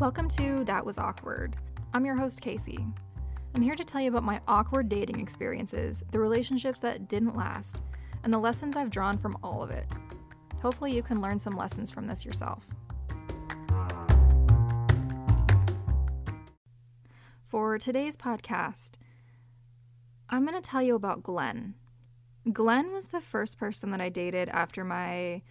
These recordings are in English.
Welcome to That Was Awkward. I'm your host, Casey. I'm here to tell you about my awkward dating experiences, the relationships that didn't last, and the lessons I've drawn from all of it. Hopefully, you can learn some lessons from this yourself. For today's podcast, I'm going to tell you about Glenn. Glenn was the first person that I dated after my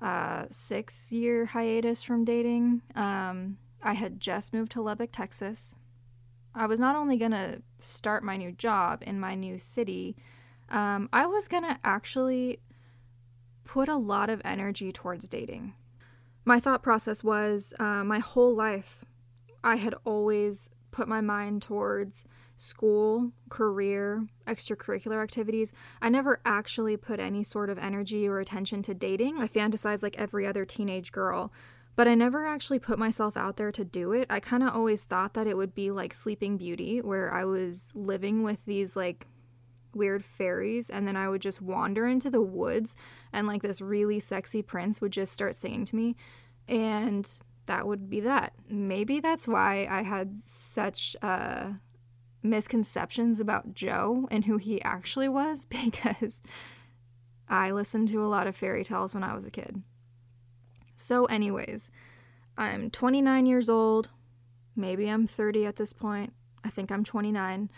uh, six year hiatus from dating. Um, I had just moved to Lubbock, Texas. I was not only going to start my new job in my new city, um, I was going to actually put a lot of energy towards dating. My thought process was uh, my whole life, I had always put my mind towards school, career, extracurricular activities. I never actually put any sort of energy or attention to dating. I fantasized like every other teenage girl, but I never actually put myself out there to do it. I kind of always thought that it would be like Sleeping Beauty, where I was living with these like weird fairies and then I would just wander into the woods and like this really sexy prince would just start singing to me and that would be that. Maybe that's why I had such uh misconceptions about Joe and who he actually was because I listened to a lot of fairy tales when I was a kid. So, anyways, I'm 29 years old. Maybe I'm 30 at this point. I think I'm 29.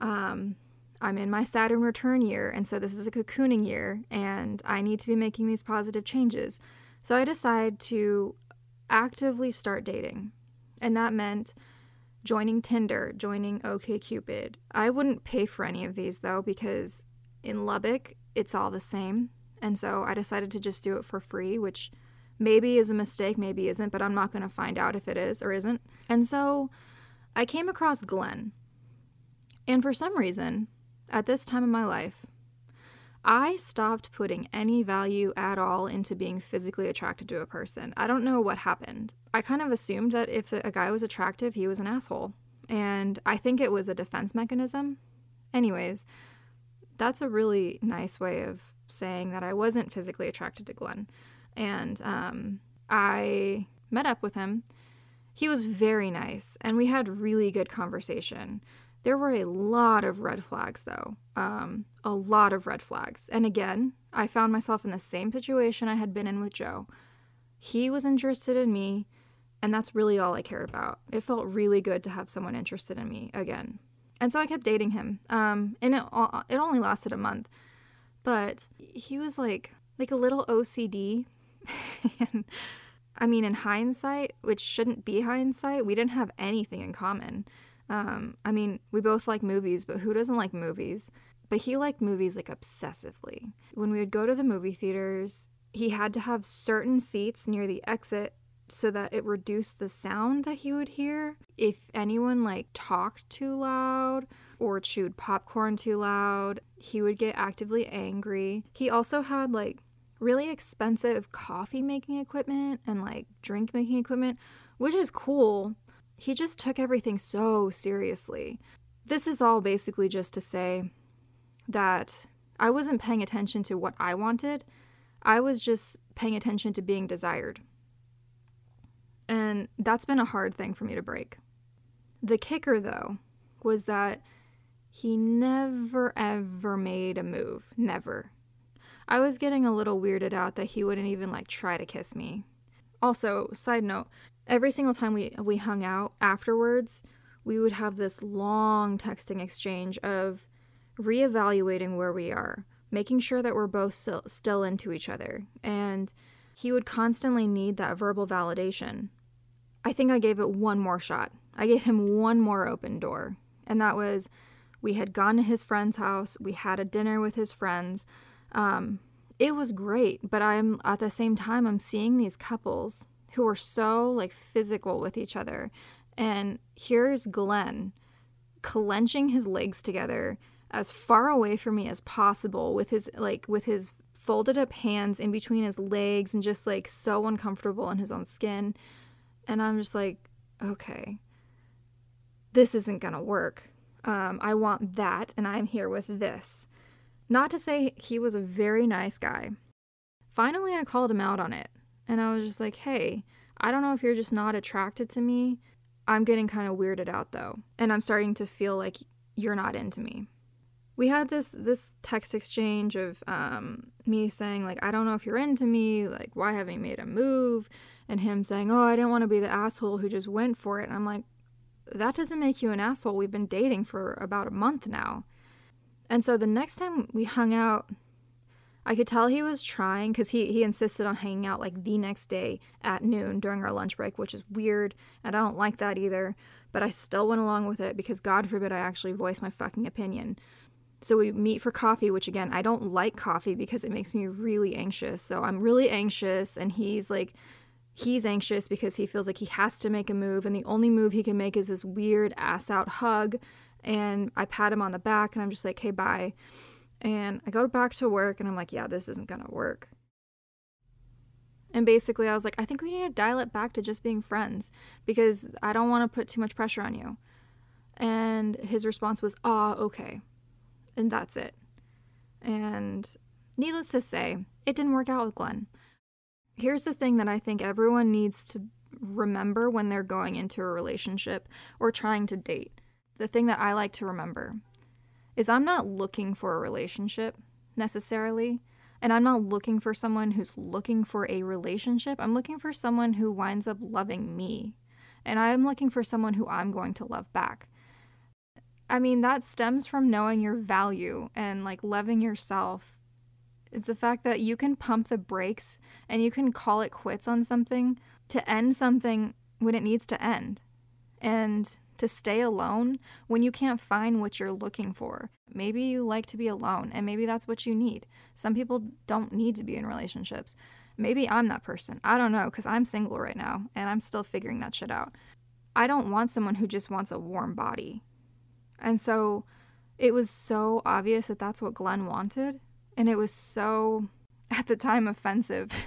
Um, I'm in my Saturn return year, and so this is a cocooning year, and I need to be making these positive changes. So I decide to actively start dating. And that meant joining Tinder, joining OKCupid. I wouldn't pay for any of these though because in Lubbock it's all the same. And so I decided to just do it for free, which maybe is a mistake, maybe isn't, but I'm not going to find out if it is or isn't. And so I came across Glenn. And for some reason, at this time in my life, I stopped putting any value at all into being physically attracted to a person. I don't know what happened. I kind of assumed that if a guy was attractive, he was an asshole. And I think it was a defense mechanism. Anyways, that's a really nice way of saying that I wasn't physically attracted to Glenn. And um, I met up with him. He was very nice, and we had really good conversation. There were a lot of red flags, though. Um, a lot of red flags. And again, I found myself in the same situation I had been in with Joe. He was interested in me, and that's really all I cared about. It felt really good to have someone interested in me again. And so I kept dating him. Um, and it, it only lasted a month. But he was like like a little OCD. and I mean, in hindsight, which shouldn't be hindsight, we didn't have anything in common. Um, I mean, we both like movies, but who doesn't like movies? But he liked movies like obsessively. When we would go to the movie theaters, he had to have certain seats near the exit so that it reduced the sound that he would hear. If anyone like talked too loud or chewed popcorn too loud, he would get actively angry. He also had like really expensive coffee making equipment and like drink making equipment, which is cool, he just took everything so seriously. This is all basically just to say that I wasn't paying attention to what I wanted, I was just paying attention to being desired. And that's been a hard thing for me to break. The kicker, though, was that he never ever made a move. Never. I was getting a little weirded out that he wouldn't even like try to kiss me. Also, side note, every single time we we hung out afterwards, we would have this long texting exchange of reevaluating where we are, making sure that we're both still, still into each other. And he would constantly need that verbal validation. I think I gave it one more shot. I gave him one more open door. And that was we had gone to his friend's house, we had a dinner with his friends. Um, it was great, but I'm at the same time I'm seeing these couples who are so like physical with each other. And here's Glenn clenching his legs together as far away from me as possible with his like with his folded up hands in between his legs and just like so uncomfortable in his own skin. And I'm just like, okay, this isn't gonna work. Um, I want that, and I'm here with this. Not to say he was a very nice guy. Finally, I called him out on it. And I was just like, hey, I don't know if you're just not attracted to me. I'm getting kind of weirded out though, and I'm starting to feel like you're not into me. We had this this text exchange of um, me saying like I don't know if you're into me, like why haven't you made a move, and him saying oh I didn't want to be the asshole who just went for it. And I'm like that doesn't make you an asshole. We've been dating for about a month now. And so the next time we hung out, I could tell he was trying because he, he insisted on hanging out like the next day at noon during our lunch break, which is weird. And I don't like that either. But I still went along with it because God forbid I actually voice my fucking opinion. So we meet for coffee, which again, I don't like coffee because it makes me really anxious. So I'm really anxious, and he's like, he's anxious because he feels like he has to make a move, and the only move he can make is this weird ass out hug. And I pat him on the back, and I'm just like, hey, bye. And I go back to work and I'm like, yeah, this isn't to work. And basically, I was like, I think we need to dial it back to just being friends because I don't want to put too much pressure on you. And his response was, ah, okay. And that's it. And needless to say, it didn't work out with Glenn. Here's the thing that I think everyone needs to remember when they're going into a relationship or trying to date. The thing that I like to remember is I'm not looking for a relationship necessarily. And I'm not looking for someone who's looking for a relationship. I'm looking for someone who winds up loving me. And I'm looking for someone who I'm going to love back. I mean, that stems from knowing your value and like loving yourself. It's the fact that you can pump the brakes and you can call it quits on something to end something when it needs to end. And to stay alone when you can't find what you're looking for. Maybe you like to be alone, and maybe that's what you need. Some people don't need to be in relationships. Maybe I'm that person. I don't know, because I'm single right now, and I'm still figuring that shit out. I don't want someone who just wants a warm body. And so it was so obvious that that's what Glenn wanted. And it was so, at the time, offensive.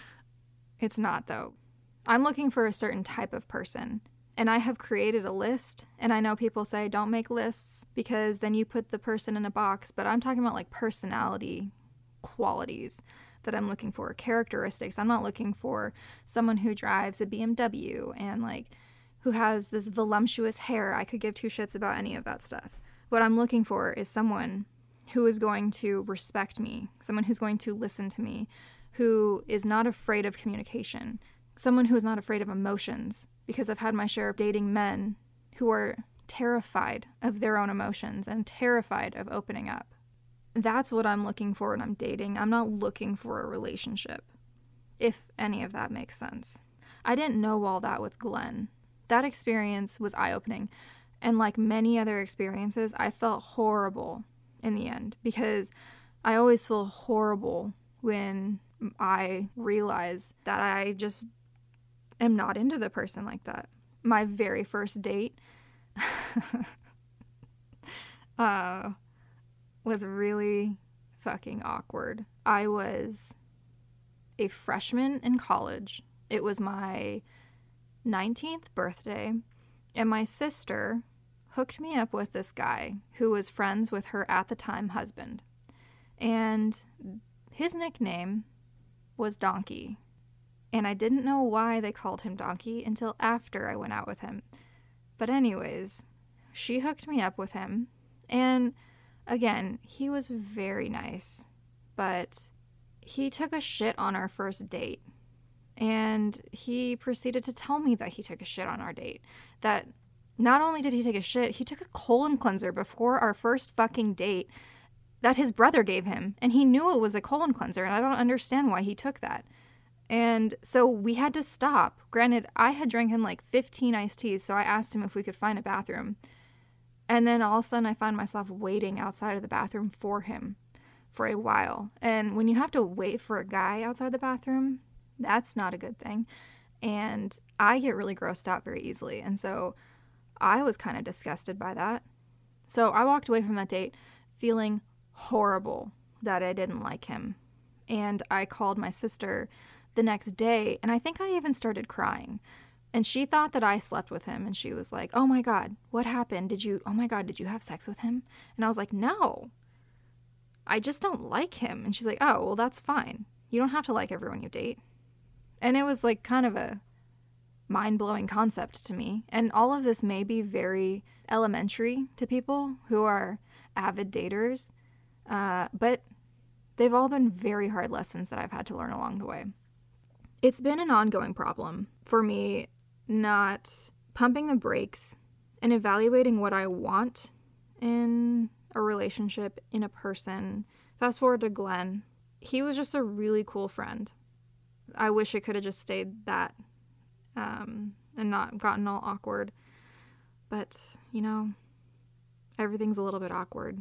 it's not, though. I'm looking for a certain type of person and I have created a list. And I know people say don't make lists because then you put the person in a box, but I'm talking about like personality qualities that I'm looking for, characteristics. I'm not looking for someone who drives a BMW and like who has this voluptuous hair. I could give two shits about any of that stuff. What I'm looking for is someone who is going to respect me, someone who's going to listen to me, who is not afraid of communication, someone who is not afraid of emotions, because I've had my share of dating men who are terrified of their own emotions and terrified of opening up. That's what I'm looking for when I'm dating. I'm not looking for a relationship, if any of that makes sense. I didn't know all that with Glenn. That experience was eye opening. And like many other experiences, I felt horrible in the end because I always feel horrible when I realize that I just am not into the person like that. My very first date uh, was really fucking awkward. I was a freshman in college. It was my 19th birthday, and my sister hooked me up with this guy who was friends with her at the time husband. And his nickname was Donkey and I didn't know why they called him Donkey until after I went out with him. But, anyways, she hooked me up with him, and again, he was very nice, but he took a shit on our first date. And he proceeded to tell me that he took a shit on our date. That not only did he take a shit, he took a colon cleanser before our first fucking date that his brother gave him. And he knew it was a colon cleanser, and I don't understand why he took that. And so we had to stop. Granted, I had drinking like 15 iced teas, so I asked him if we could find a bathroom. And then all of a sudden, I find myself waiting outside of the bathroom for him for a while. And when you have to wait for a guy outside the bathroom, that's not a good thing. And I get really grossed out very easily. And so I was kind of disgusted by that. So I walked away from that date feeling horrible that I didn't like him. And I called my sister the next day, and I think I even started crying. And she thought that I slept with him, and she was like, Oh my God, what happened? Did you, oh my God, did you have sex with him? And I was like, No, I just don't like him. And she's like, Oh, well, that's fine. You don't have to like everyone you date. And it was like kind of a mind blowing concept to me. And all of this may be very elementary to people who are avid daters, uh, but they've all been very hard lessons that I've had to learn along the way. It's been an ongoing problem for me not pumping the brakes and evaluating what I want in a relationship, in a person. Fast forward to Glenn. He was just a really cool friend. I wish it could have just stayed that um, and not gotten all awkward. But, you know, everything's a little bit awkward